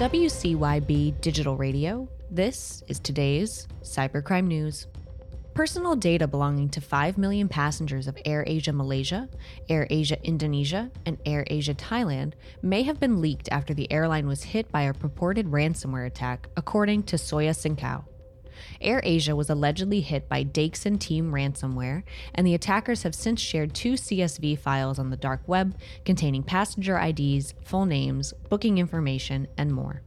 WCYB Digital Radio, this is today's Cybercrime News. Personal data belonging to 5 million passengers of AirAsia Malaysia, AirAsia Indonesia, and AirAsia Thailand may have been leaked after the airline was hit by a purported ransomware attack, according to SoyaCincau. AirAsia was allegedly hit by Daixin Team ransomware, and the attackers have since shared two CSV files on the dark web containing passenger IDs, full names, booking information, and more.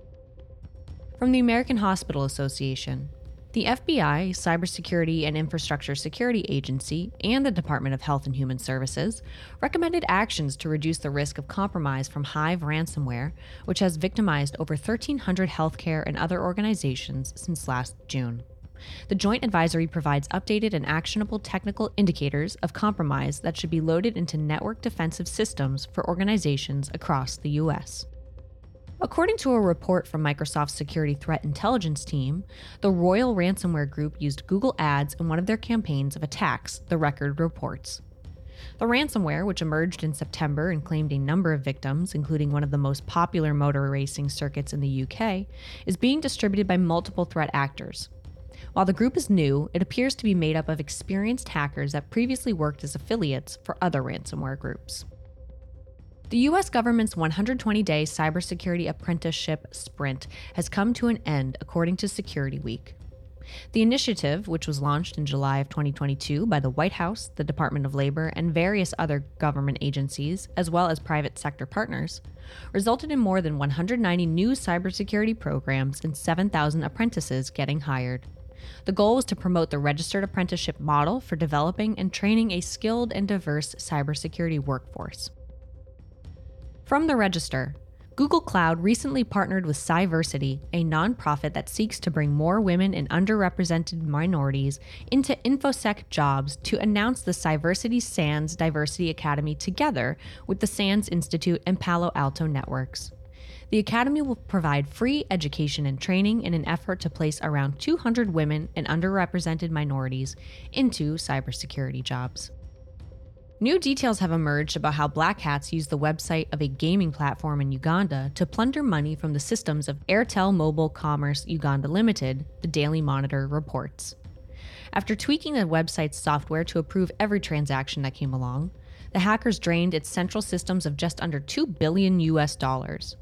From the American Hospital Association, the FBI, Cybersecurity and Infrastructure Security Agency, and the Department of Health and Human Services recommended actions to reduce the risk of compromise from Hive ransomware, which has victimized over 1,300 healthcare and other organizations since last June. The Joint Advisory provides updated and actionable technical indicators of compromise that should be loaded into network defensive systems for organizations across the U.S. According to a report from Microsoft's Security Threat Intelligence team, the Royal Ransomware Group used Google Ads in one of their campaigns of attacks, the record reports. The ransomware, which emerged in September and claimed a number of victims, including one of the most popular motor racing circuits in the UK, is being distributed by multiple threat actors. While the group is new, it appears to be made up of experienced hackers that previously worked as affiliates for other ransomware groups. The U.S. government's 120 day cybersecurity apprenticeship sprint has come to an end, according to Security Week. The initiative, which was launched in July of 2022 by the White House, the Department of Labor, and various other government agencies, as well as private sector partners, resulted in more than 190 new cybersecurity programs and 7,000 apprentices getting hired. The goal was to promote the registered apprenticeship model for developing and training a skilled and diverse cybersecurity workforce. From the Register, Google Cloud recently partnered with Cyversity, a nonprofit that seeks to bring more women and underrepresented minorities into InfoSec jobs to announce the Cyversity SANS Diversity Academy together with the SANS Institute and Palo Alto Networks. The Academy will provide free education and training in an effort to place around 200 women and underrepresented minorities into cybersecurity jobs. New details have emerged about how black hats use the website of a gaming platform in Uganda to plunder money from the systems of Airtel Mobile Commerce Uganda Limited, the Daily Monitor reports. After tweaking the website's software to approve every transaction that came along, the hackers drained its central systems of just under 2 billion US dollars.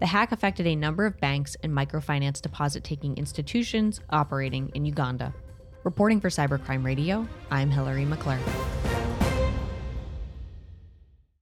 The hack affected a number of banks and microfinance deposit taking institutions operating in Uganda. Reporting for Cybercrime Radio, I'm Hilary McClure.